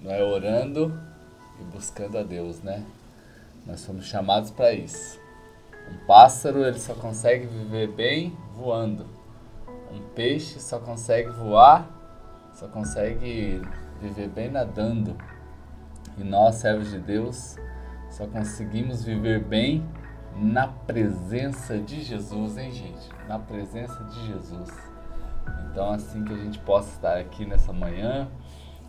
não é orando e buscando a Deus, né? Nós somos chamados para isso. Um pássaro ele só consegue viver bem voando. Um peixe só consegue voar, só consegue viver bem nadando. E nós, servos de Deus, só conseguimos viver bem na presença de Jesus, hein, gente? Na presença de Jesus. Então, assim que a gente possa estar aqui nessa manhã,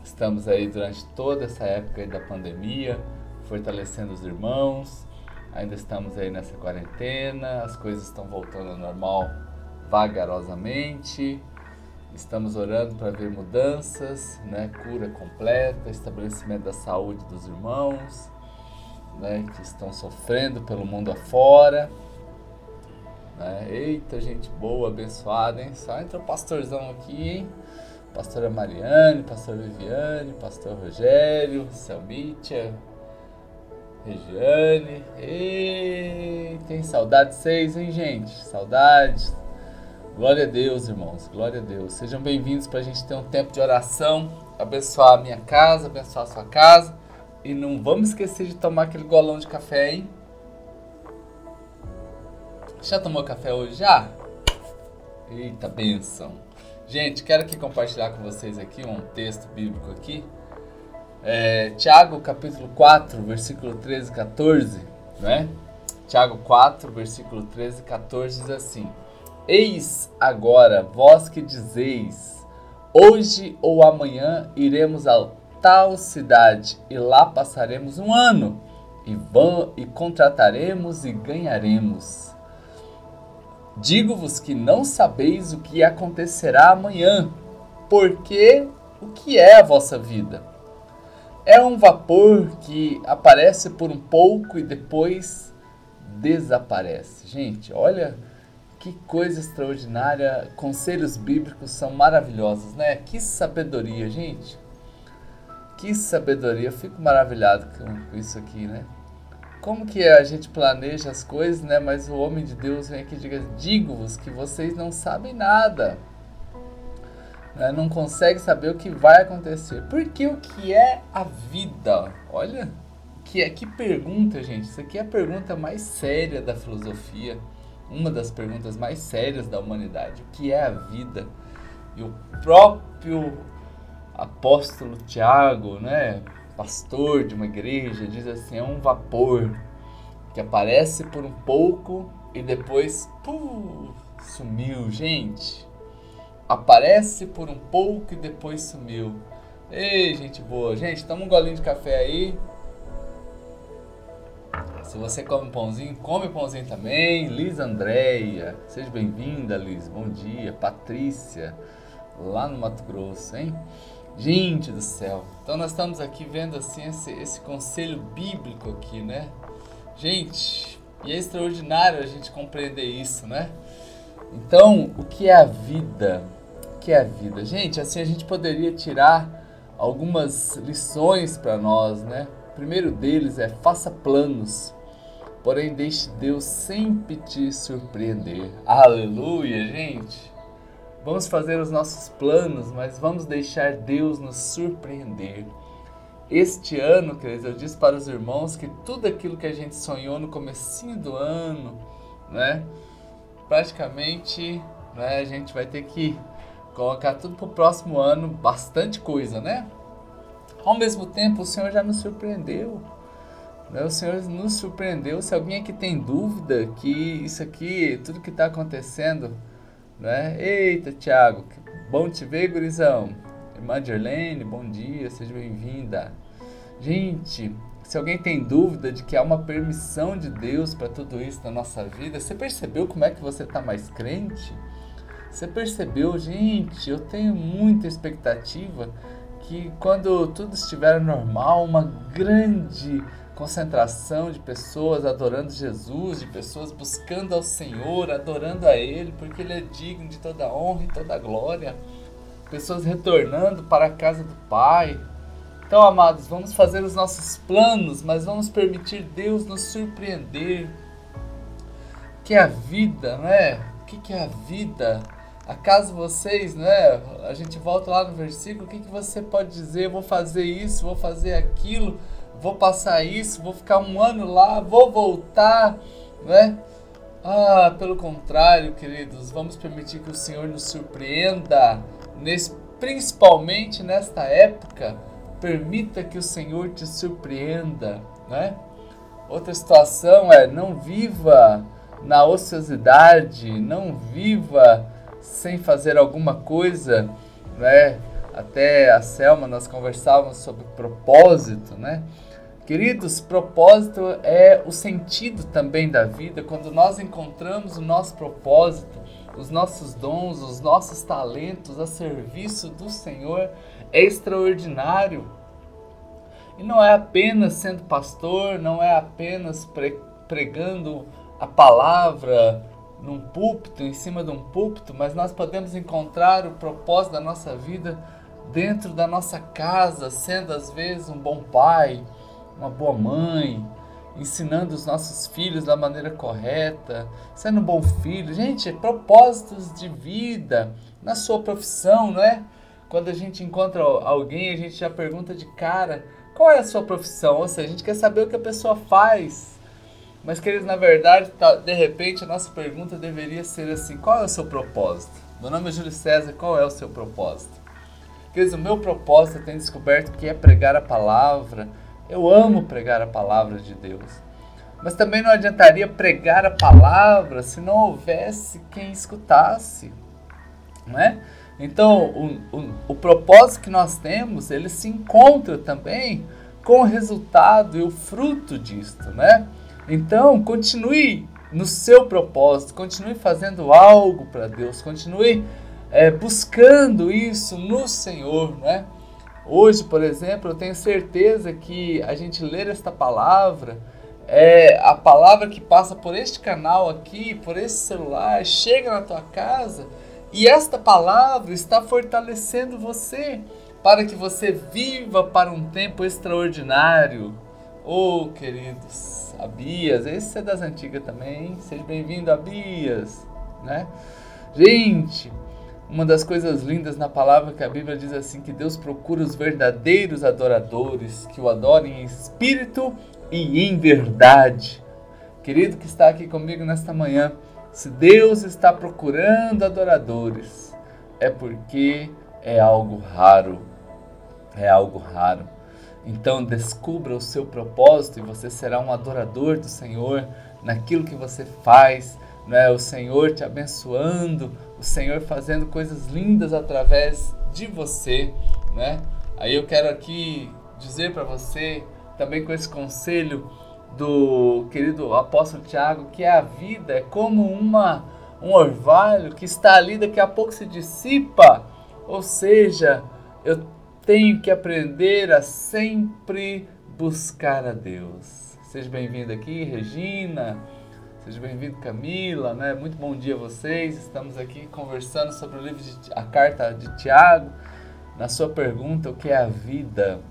estamos aí durante toda essa época da pandemia, fortalecendo os irmãos. Ainda estamos aí nessa quarentena, as coisas estão voltando ao normal vagarosamente. Estamos orando para ver mudanças, né? cura completa, estabelecimento da saúde dos irmãos, né? que estão sofrendo pelo mundo afora. Né? Eita, gente boa, abençoada, hein? Só entra o pastorzão aqui, hein? Pastora Mariane, pastor Viviane, pastor Rogério, Selmitia, Regiane. Ei, tem saudade de vocês, hein, gente? Saudades. Glória a Deus, irmãos. Glória a Deus. Sejam bem-vindos para a gente ter um tempo de oração, abençoar a minha casa, abençoar a sua casa. E não vamos esquecer de tomar aquele golão de café, hein? Já tomou café hoje? Já? Eita, benção. Gente, quero aqui compartilhar com vocês aqui um texto bíblico aqui. É, Tiago, capítulo 4, versículo 13 e 14, né? Tiago 4, versículo 13 e 14 diz assim: Eis agora vós que dizeis: Hoje ou amanhã iremos a tal cidade e lá passaremos um ano e, vão, e contrataremos e ganharemos. Digo-vos que não sabeis o que acontecerá amanhã, porque o que é a vossa vida? É um vapor que aparece por um pouco e depois desaparece. Gente, olha que coisa extraordinária. Conselhos bíblicos são maravilhosos, né? Que sabedoria, gente. Que sabedoria. Eu fico maravilhado com isso aqui, né? Como que a gente planeja as coisas, né? Mas o homem de Deus vem aqui e diz: Digo-vos que vocês não sabem nada. Né? Não conseguem saber o que vai acontecer. Porque o que é a vida? Olha, que é que pergunta, gente. Isso aqui é a pergunta mais séria da filosofia uma das perguntas mais sérias da humanidade: o que é a vida? E o próprio apóstolo Tiago, né, pastor de uma igreja, diz assim: é um vapor que aparece por um pouco e depois puh, sumiu, gente. Aparece por um pouco e depois sumiu. Ei, gente boa. Gente, toma um golinho de café aí. Se você come pãozinho, come pãozinho também. Liz Andréia, seja bem-vinda, Liz. Bom dia. Patrícia, lá no Mato Grosso, hein? Gente do céu. Então nós estamos aqui vendo assim esse, esse conselho bíblico aqui, né? Gente, e é extraordinário a gente compreender isso, né? Então, o que é a vida? O que é a vida? Gente, assim a gente poderia tirar algumas lições para nós, né? O primeiro deles é faça planos porém deixe Deus sempre te surpreender. Aleluia, gente! Vamos fazer os nossos planos, mas vamos deixar Deus nos surpreender. Este ano, queridos, eu disse para os irmãos que tudo aquilo que a gente sonhou no comecinho do ano, né? Praticamente, né, a gente vai ter que colocar tudo para o próximo ano, bastante coisa, né? Ao mesmo tempo, o Senhor já nos surpreendeu. Né? O Senhor nos surpreendeu. Se alguém aqui tem dúvida que isso aqui, tudo que está acontecendo, né? Eita, Tiago, bom te ver, gurizão. Gerlene, bom dia, seja bem-vinda. Gente, se alguém tem dúvida de que há uma permissão de Deus para tudo isso na nossa vida, você percebeu como é que você está mais crente? Você percebeu, gente, eu tenho muita expectativa que quando tudo estiver normal, uma grande concentração de pessoas adorando Jesus, de pessoas buscando ao Senhor, adorando a Ele, porque Ele é digno de toda honra e toda glória. Pessoas retornando para a casa do Pai. Então, amados, vamos fazer os nossos planos, mas vamos permitir Deus nos surpreender. Que é a vida, não é? O que é a vida? Acaso vocês, né? A gente volta lá no versículo, o que, que você pode dizer? Eu vou fazer isso, vou fazer aquilo, vou passar isso, vou ficar um ano lá, vou voltar, né? Ah, pelo contrário, queridos, vamos permitir que o Senhor nos surpreenda, nesse, principalmente nesta época. Permita que o Senhor te surpreenda, né? Outra situação é não viva na ociosidade, não viva sem fazer alguma coisa, né? Até a Selma nós conversávamos sobre propósito, né? Queridos, propósito é o sentido também da vida. Quando nós encontramos o nosso propósito, os nossos dons, os nossos talentos a serviço do Senhor, é extraordinário. E não é apenas sendo pastor, não é apenas pregando a palavra num púlpito, em cima de um púlpito, mas nós podemos encontrar o propósito da nossa vida dentro da nossa casa, sendo às vezes um bom pai, uma boa mãe, ensinando os nossos filhos da maneira correta, sendo um bom filho. Gente, propósitos de vida na sua profissão, não é? Quando a gente encontra alguém, a gente já pergunta de cara qual é a sua profissão, ou seja, a gente quer saber o que a pessoa faz. Mas, queridos, na verdade, tá, de repente a nossa pergunta deveria ser assim: qual é o seu propósito? Meu nome é Júlio César, qual é o seu propósito? Queridos, o meu propósito eu tenho descoberto que é pregar a palavra, eu amo pregar a palavra de Deus. Mas também não adiantaria pregar a palavra se não houvesse quem escutasse. Não é? Então, o, o, o propósito que nós temos, ele se encontra também com o resultado e o fruto disto, né? Então, continue no seu propósito, continue fazendo algo para Deus, continue é, buscando isso no Senhor, né? Hoje, por exemplo, eu tenho certeza que a gente ler esta palavra, é a palavra que passa por este canal aqui, por esse celular, chega na tua casa e esta palavra está fortalecendo você para que você viva para um tempo extraordinário. Oh, queridos, Abias, esse é das antigas também, seja bem-vindo, Abias, né? Gente, uma das coisas lindas na palavra que a Bíblia diz assim que Deus procura os verdadeiros adoradores que o adorem em espírito e em verdade. Querido que está aqui comigo nesta manhã, se Deus está procurando adoradores, é porque é algo raro. É algo raro. Então descubra o seu propósito e você será um adorador do Senhor naquilo que você faz, né? O Senhor te abençoando, o Senhor fazendo coisas lindas através de você, né? Aí eu quero aqui dizer para você, também com esse conselho do querido apóstolo Tiago, que a vida é como uma um orvalho que está ali daqui a pouco se dissipa. Ou seja, eu tenho que aprender a sempre buscar a Deus. Seja bem-vindo aqui, Regina. Seja bem-vindo, Camila, né? Muito bom dia a vocês. Estamos aqui conversando sobre o livro de a carta de Tiago. Na sua pergunta, o que é a vida?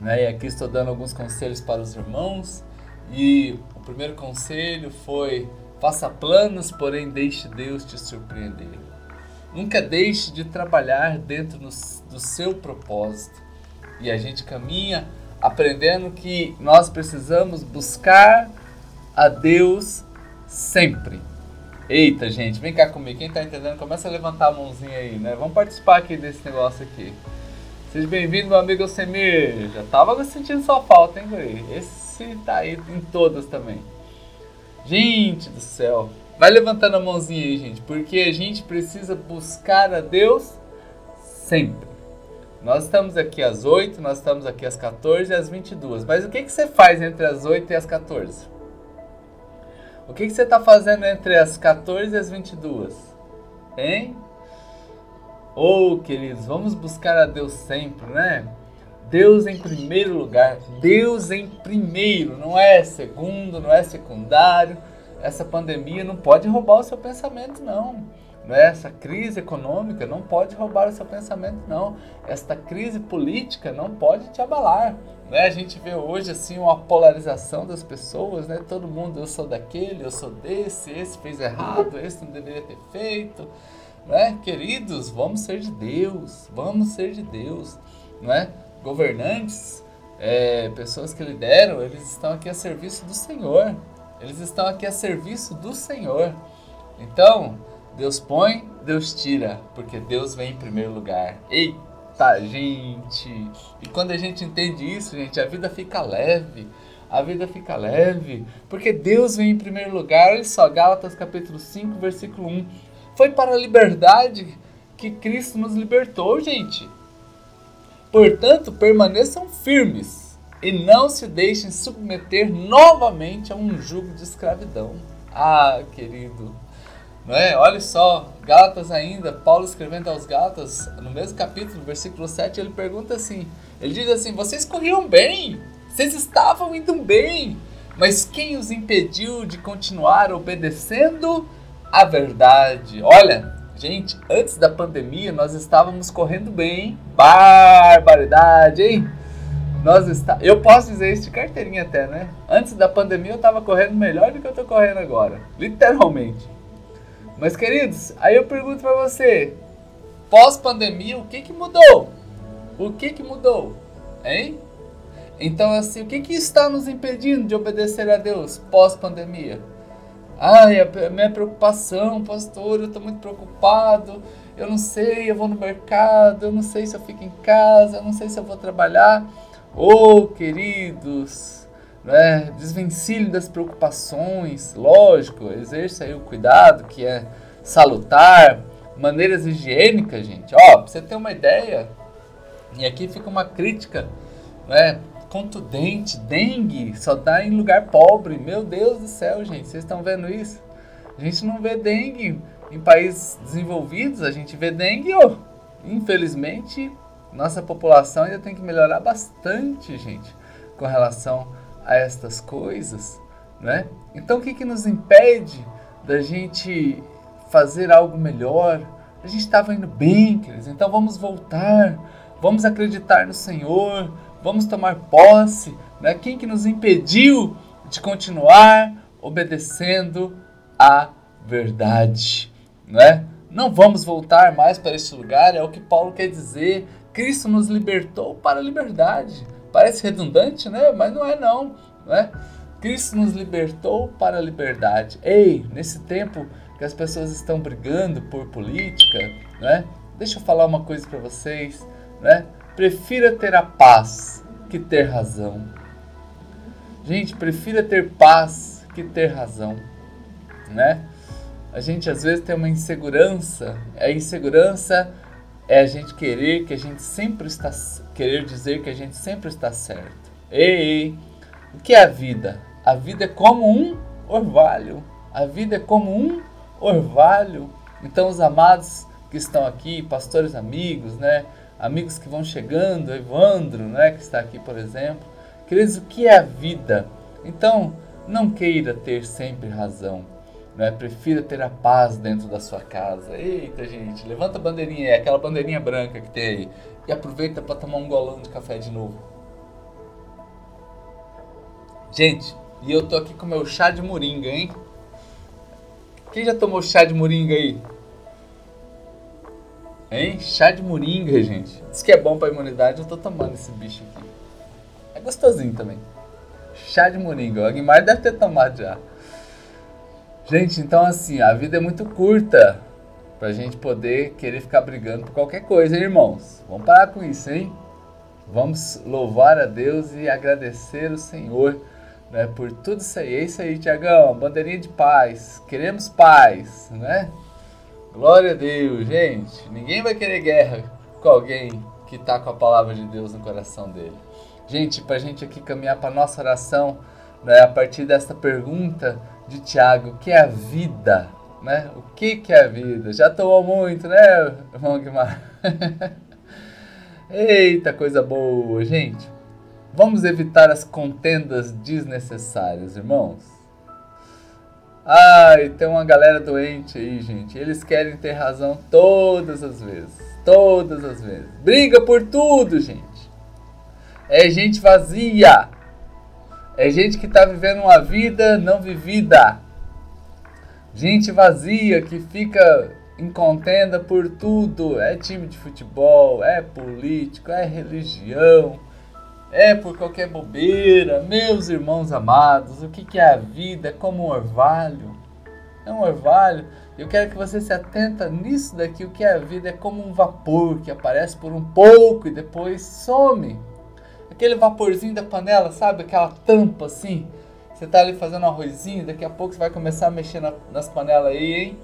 Né? E aqui estou dando alguns conselhos para os irmãos. E o primeiro conselho foi: faça planos, porém deixe Deus te surpreender. Nunca deixe de trabalhar dentro do seu propósito. E a gente caminha aprendendo que nós precisamos buscar a Deus sempre. Eita, gente, vem cá comigo. Quem tá entendendo, começa a levantar a mãozinha aí, né? Vamos participar aqui desse negócio aqui. Seja bem-vindo, meu amigo Semir. Já tava sentindo sua falta, hein, Guri? Esse tá aí em todas também. Gente do céu. Vai levantando a mãozinha aí, gente, porque a gente precisa buscar a Deus sempre. Nós estamos aqui às 8, nós estamos aqui às 14 e às 22. Mas o que, que você faz entre as 8 e as 14? O que, que você está fazendo entre as 14 e as 22? Hein? Oh, queridos, vamos buscar a Deus sempre, né? Deus em primeiro lugar. Deus em primeiro, não é segundo, não é secundário. Essa pandemia não pode roubar o seu pensamento, não. Né? Essa crise econômica não pode roubar o seu pensamento, não. Esta crise política não pode te abalar. Né? A gente vê hoje assim uma polarização das pessoas, né? Todo mundo, eu sou daquele, eu sou desse, esse fez errado, esse não deveria ter feito. né? Queridos, vamos ser de Deus, vamos ser de Deus, não é? Governantes, é, pessoas que lideram, eles estão aqui a serviço do Senhor. Eles estão aqui a serviço do Senhor. Então, Deus põe, Deus tira, porque Deus vem em primeiro lugar. Eita, gente! E quando a gente entende isso, gente, a vida fica leve. A vida fica leve, porque Deus vem em primeiro lugar. Olha só, Gálatas capítulo 5, versículo 1. Foi para a liberdade que Cristo nos libertou, gente. Portanto, permaneçam firmes e não se deixem submeter novamente a um jugo de escravidão. Ah, querido, não é? Olha só, Gálatas ainda, Paulo escrevendo aos Gálatas, no mesmo capítulo, versículo 7, ele pergunta assim: ele diz assim: Vocês corriam bem, vocês estavam indo bem, mas quem os impediu de continuar obedecendo a verdade? Olha, gente, antes da pandemia nós estávamos correndo bem, barbaridade, hein? Nós está... Eu posso dizer isso de carteirinha até, né? Antes da pandemia eu estava correndo melhor do que eu estou correndo agora, literalmente. Mas, queridos, aí eu pergunto para você: pós-pandemia, o que, que mudou? O que, que mudou? Hein? Então, assim, o que, que está nos impedindo de obedecer a Deus pós-pandemia? Ai, a minha preocupação, pastor, eu estou muito preocupado, eu não sei, eu vou no mercado, eu não sei se eu fico em casa, eu não sei se eu vou trabalhar. Oh, queridos, né? desvencilhe das preocupações, lógico, exerça aí o cuidado que é salutar, maneiras higiênicas, gente. Ó, pra você ter uma ideia, e aqui fica uma crítica, né? Contundente, dengue, só dá em lugar pobre. Meu Deus do céu, gente, vocês estão vendo isso? A gente não vê dengue em países desenvolvidos, a gente vê dengue, ó. Infelizmente, nossa população ainda tem que melhorar bastante, gente, com relação a estas coisas, né? Então o que, que nos impede da gente fazer algo melhor? A gente estava indo bem, queridos, então vamos voltar, vamos acreditar no Senhor, vamos tomar posse, né? Quem que nos impediu de continuar obedecendo a verdade, né? Não vamos voltar mais para esse lugar, é o que Paulo quer dizer. Cristo nos libertou para a liberdade. Parece redundante, né? Mas não é não, não é? Cristo nos libertou para a liberdade. Ei, nesse tempo que as pessoas estão brigando por política, né? Deixa eu falar uma coisa para vocês, né? Prefira ter a paz que ter razão. Gente, prefira ter paz que ter razão, né? A gente às vezes tem uma insegurança. A insegurança é a gente querer que a gente sempre está querer dizer que a gente sempre está certo. Ei, o que é a vida? A vida é como um orvalho. A vida é como um orvalho. Então os amados que estão aqui, pastores amigos, né? Amigos que vão chegando, Evandro, né, que está aqui, por exemplo. Queridos, o que é a vida? Então, não queira ter sempre razão. Né? Prefira ter a paz dentro da sua casa. Eita, gente, levanta a bandeirinha aí, aquela bandeirinha branca que tem aí e aproveita para tomar um golão de café de novo. Gente, e eu tô aqui com meu chá de moringa, hein? Quem já tomou chá de moringa aí? Hein? Chá de moringa, gente. Diz que é bom pra imunidade, eu tô tomando esse bicho aqui. É gostosinho também. Chá de moringa. O Aguimar deve ter tomado já. Gente, então assim, a vida é muito curta pra gente poder querer ficar brigando por qualquer coisa, hein, irmãos? Vamos parar com isso, hein? Vamos louvar a Deus e agradecer o Senhor né, por tudo isso aí. É isso aí, Tiagão, bandeirinha de paz. Queremos paz, né? Glória a Deus, gente. Ninguém vai querer guerra com alguém que tá com a palavra de Deus no coração dele. Gente, pra gente aqui caminhar para nossa oração, né, a partir desta pergunta de Tiago, que é a vida? né? O que, que é a vida? Já tomou muito, né, irmão Guimar? Eita, coisa boa, gente. Vamos evitar as contendas desnecessárias, irmãos. Ai, tem uma galera doente aí, gente. Eles querem ter razão todas as vezes. Todas as vezes. Briga por tudo, gente. É gente vazia. É gente que está vivendo uma vida não vivida. Gente vazia que fica em contenda por tudo. É time de futebol, é político, é religião, é por qualquer bobeira. Meus irmãos amados, o que, que é a vida? É como um orvalho. É um orvalho. Eu quero que você se atenta nisso daqui. O que é a vida? É como um vapor que aparece por um pouco e depois some. Aquele vaporzinho da panela, sabe? Aquela tampa assim. Você tá ali fazendo um arrozinho, daqui a pouco você vai começar a mexer na, nas panelas aí, hein?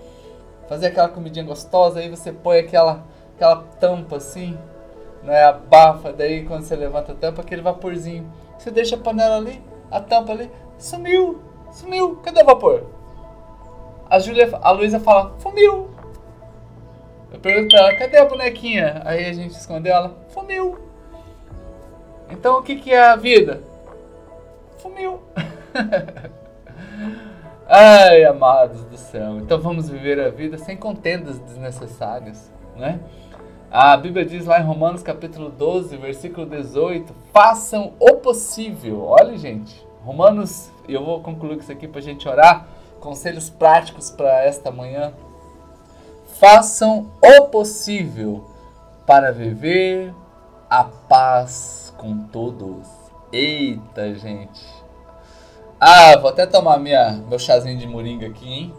Fazer aquela comidinha gostosa, aí você põe aquela, aquela tampa assim, né? Abafa, daí quando você levanta a tampa, aquele vaporzinho. Você deixa a panela ali, a tampa ali, sumiu, sumiu, cadê o vapor? A Julia, a Luísa fala, fumiu. Eu pergunto pra ela, cadê a bonequinha? Aí a gente escondeu ela, fumiu. Então o que, que é a vida? Fumiu. Ai, amados do céu. Então vamos viver a vida sem contendas desnecessárias, né? A Bíblia diz lá em Romanos capítulo 12, versículo 18: façam o possível. Olha, gente, Romanos, eu vou concluir isso aqui para a gente orar. Conselhos práticos para esta manhã. Façam o possível para viver a paz com todos. Eita, gente. Ah, vou até tomar minha, meu chazinho de moringa aqui, hein?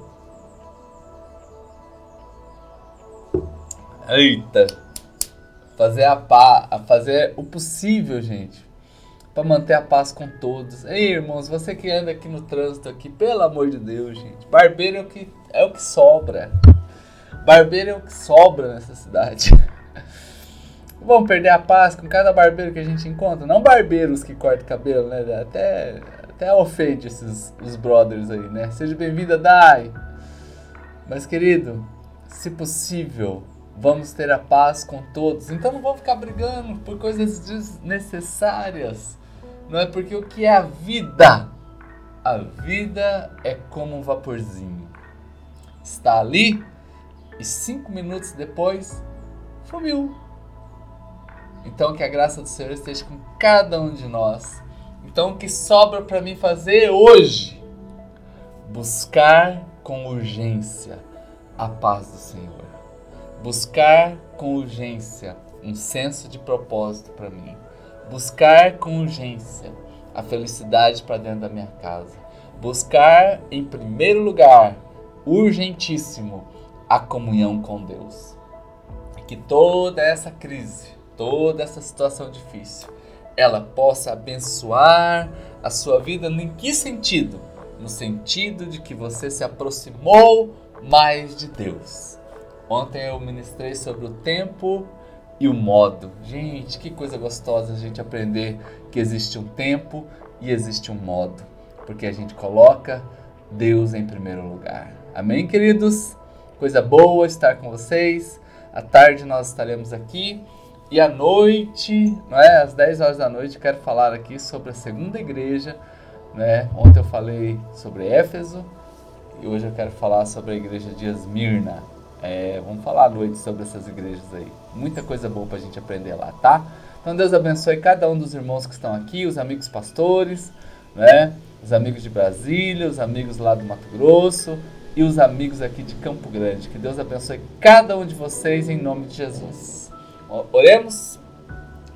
Eita! Fazer a paz, fazer o possível, gente, para manter a paz com todos. Ei, irmãos, você que anda aqui no trânsito aqui, pelo amor de Deus, gente, barbeiro é o que é o que sobra. Barbeiro é o que sobra nessa cidade. Vamos perder a paz com cada barbeiro que a gente encontra? Não barbeiros que cortam cabelo, né? Até até ofende esses os brothers aí, né? Seja bem-vinda, Dai. Mas querido, se possível, vamos ter a paz com todos. Então não vamos ficar brigando por coisas desnecessárias. Não é porque o que é a vida? A vida é como um vaporzinho. Está ali e cinco minutos depois sumiu. Então que a graça do Senhor esteja com cada um de nós então, o que sobra para mim fazer hoje? Buscar com urgência a paz do Senhor. Buscar com urgência um senso de propósito para mim. Buscar com urgência a felicidade para dentro da minha casa. Buscar, em primeiro lugar, urgentíssimo, a comunhão com Deus. Que toda essa crise, toda essa situação difícil, ela possa abençoar a sua vida. Em que sentido? No sentido de que você se aproximou mais de Deus. Ontem eu ministrei sobre o tempo e o modo. Gente, que coisa gostosa a gente aprender que existe um tempo e existe um modo, porque a gente coloca Deus em primeiro lugar. Amém, queridos? Coisa boa estar com vocês. À tarde nós estaremos aqui e à noite, não é? às 10 horas da noite, quero falar aqui sobre a segunda igreja. Né? Ontem eu falei sobre Éfeso e hoje eu quero falar sobre a igreja de Esmirna. É, vamos falar à noite sobre essas igrejas aí. Muita coisa boa para a gente aprender lá, tá? Então Deus abençoe cada um dos irmãos que estão aqui, os amigos pastores, né? os amigos de Brasília, os amigos lá do Mato Grosso e os amigos aqui de Campo Grande. Que Deus abençoe cada um de vocês em nome de Jesus. Oremos.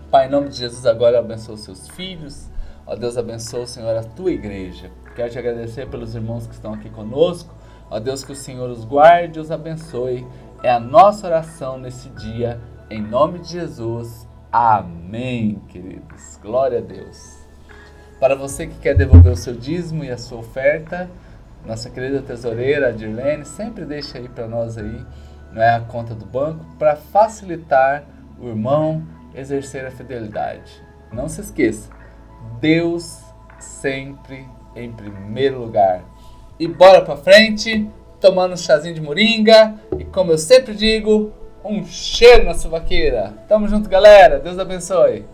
Pai, em nome de Jesus, agora abençoa os seus filhos. Ó Deus, abençoa, Senhor, a tua igreja. Quero te agradecer pelos irmãos que estão aqui conosco. Ó Deus, que o Senhor os guarde e os abençoe. É a nossa oração nesse dia, em nome de Jesus. Amém, queridos. Glória a Deus. Para você que quer devolver o seu dízimo e a sua oferta, nossa querida tesoureira, a Dirlene, sempre deixa aí para nós aí, não é a conta do banco, para facilitar o irmão exercer a fidelidade. Não se esqueça, Deus sempre em primeiro lugar. E bora pra frente, tomando um chazinho de moringa e como eu sempre digo, um cheiro na suvaqueira. Tamo junto, galera. Deus abençoe.